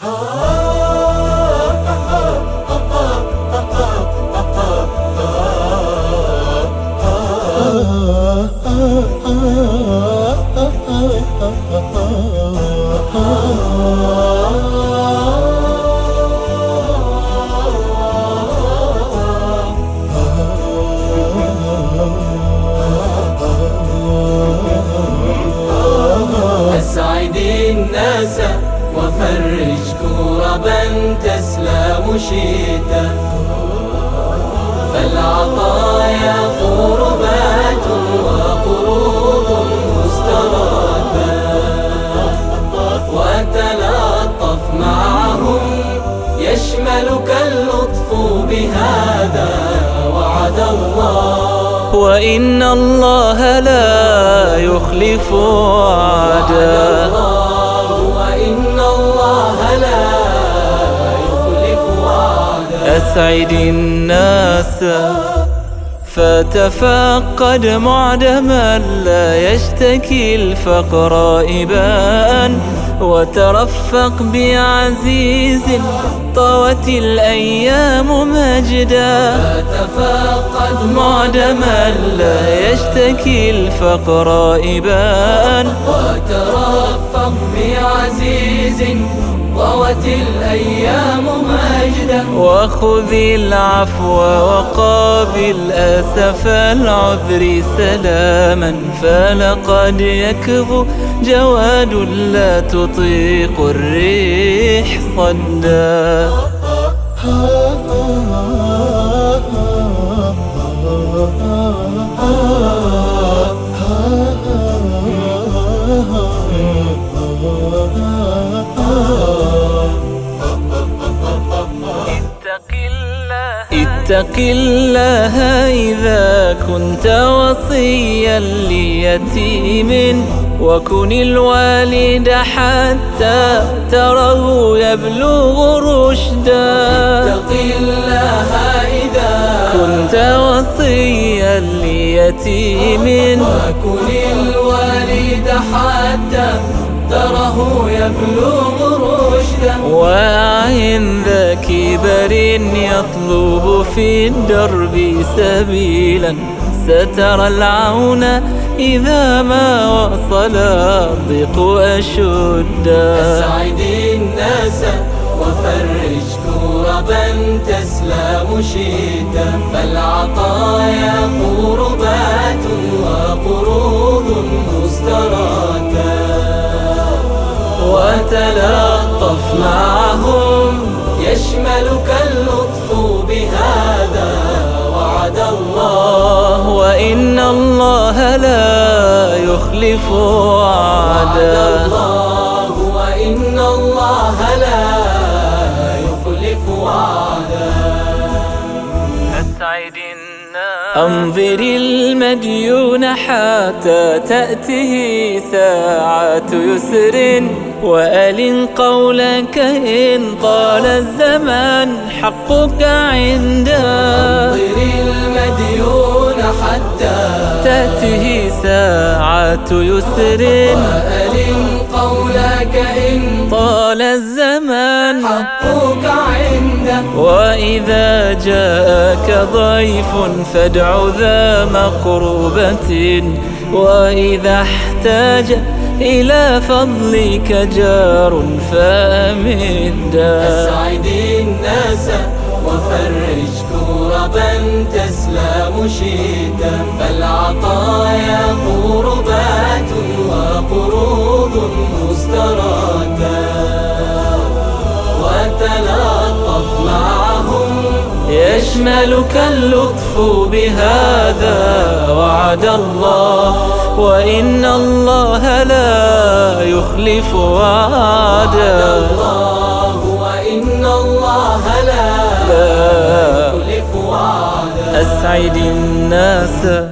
أسعد شيتا. فالعطايا قربات وقروض مستراتا وتلطف معهم يشملك اللطف بهذا وعد الله. وإن الله لا يخلف وعدا. أسعد الناس. فتفقد معدما لا يشتكي الفقر إباء وترفق بعزيز طوت الأيام مجدا. فتفقد معدما لا يشتكي الفقر إباء وترفق بعزيز طوت الأيام مجدا. وخذ العفو وقابل أسف العذر سلاما. فلقد يكبو جواد لا تطيق الريح صدا. اتق الله إذا كنت وصيا ليتيم وكن الوالد حتى تره يبلغ رشدا. اتق الله إذا كنت وصيا ليتيم وكن الوالد حتى تره يبلغ رشدا. يطلب في الدرب سبيلا سترى العون إذا ما وصل الضيق أشدا أسعد الناس وفرج كربا تسلم شيتا فالعطايا قربات وقروض مستراتا وتلطف معهم يشملك وعد الله وإن الله لا يخلف وعد وعدا الله وإن الله لا يخلف أسعد أنظر المديون حتى تأته ساعة يسر. وألن قولك إن طال الزمان حقك عنده انظر المديون حتى تأته ساعة يسر. وألن قولك إن طال الزمان حقك عنده وإذا جاءك ضيف فادع ذا مقربة. وإذا احتاج إلى فضلك جار فأمدا. أسعد الناس وفرج كربا تسلم شيتا فالعطايا قربات وقروض مستراتا وتلطف معهم يشملك اللطف بهذا وعد الله. وإن الله لا يخلف وعدا. الله وإن الله لا. يخلف وعدا أسعد الناس.